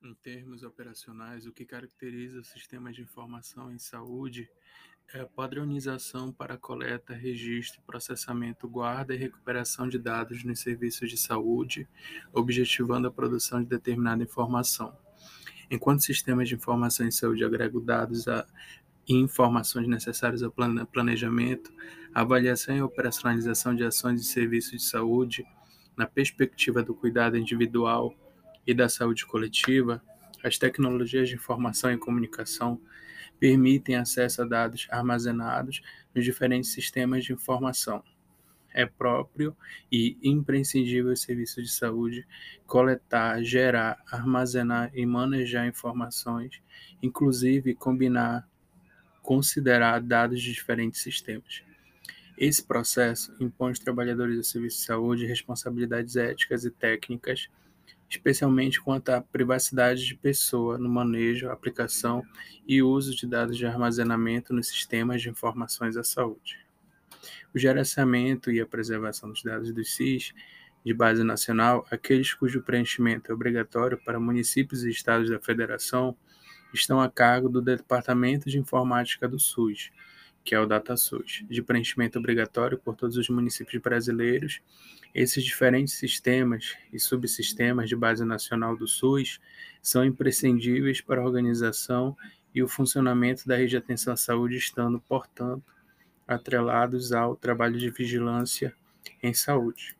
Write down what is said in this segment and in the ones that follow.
Em termos operacionais, o que caracteriza o sistema de informação em saúde é a padronização para coleta, registro, processamento, guarda e recuperação de dados nos serviços de saúde, objetivando a produção de determinada informação. Enquanto sistemas de informação em saúde agregam dados a, e informações necessárias ao planejamento, avaliação e operacionalização de ações e serviços de saúde, na perspectiva do cuidado individual, e da saúde coletiva, as tecnologias de informação e comunicação permitem acesso a dados armazenados nos diferentes sistemas de informação. É próprio e imprescindível aos serviços de saúde coletar, gerar, armazenar e manejar informações, inclusive combinar, considerar dados de diferentes sistemas. Esse processo impõe aos trabalhadores do serviço de saúde responsabilidades éticas e técnicas especialmente quanto à privacidade de pessoa no manejo, aplicação e uso de dados de armazenamento nos sistemas de informações à saúde. O gerenciamento e a preservação dos dados do SIS de base nacional, aqueles cujo preenchimento é obrigatório para municípios e estados da federação, estão a cargo do Departamento de Informática do SUS, que é o DataSUS, de preenchimento obrigatório por todos os municípios brasileiros. Esses diferentes sistemas e subsistemas de base nacional do SUS são imprescindíveis para a organização e o funcionamento da rede de atenção à saúde, estando, portanto, atrelados ao trabalho de vigilância em saúde.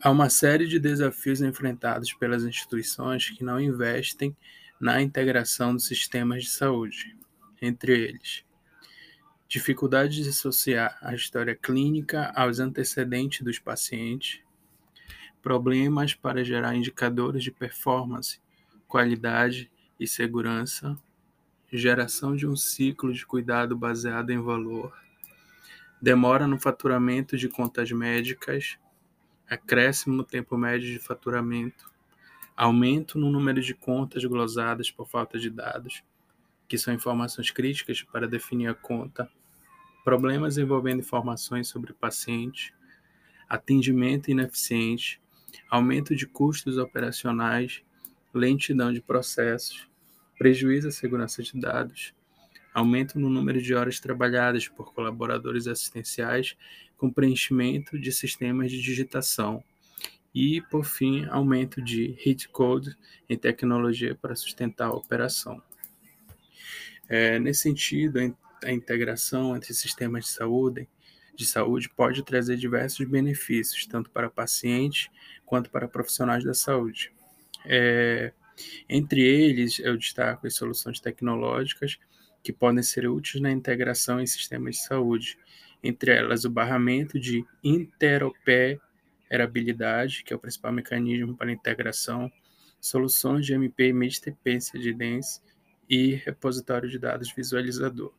Há uma série de desafios enfrentados pelas instituições que não investem na integração dos sistemas de saúde entre eles. Dificuldade de associar a história clínica aos antecedentes dos pacientes, problemas para gerar indicadores de performance, qualidade e segurança, geração de um ciclo de cuidado baseado em valor, demora no faturamento de contas médicas, acréscimo no tempo médio de faturamento, aumento no número de contas glosadas por falta de dados, que são informações críticas para definir a conta, problemas envolvendo informações sobre paciente, atendimento ineficiente, aumento de custos operacionais, lentidão de processos, prejuízo à segurança de dados, aumento no número de horas trabalhadas por colaboradores assistenciais com preenchimento de sistemas de digitação e, por fim, aumento de hit code em tecnologia para sustentar a operação. É, nesse sentido, a integração entre sistemas de saúde, de saúde pode trazer diversos benefícios, tanto para pacientes quanto para profissionais da saúde. É, entre eles, eu destaco as soluções tecnológicas que podem ser úteis na integração em sistemas de saúde, entre elas o barramento de interoperabilidade, que é o principal mecanismo para integração, soluções de MP e dependência de DENS e repositório de dados visualizador.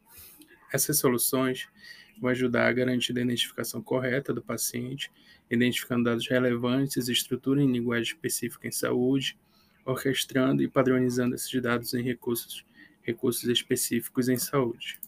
Essas soluções vão ajudar a garantir a identificação correta do paciente, identificando dados relevantes estrutura em linguagem específica em saúde, orquestrando e padronizando esses dados em recursos, recursos específicos em saúde.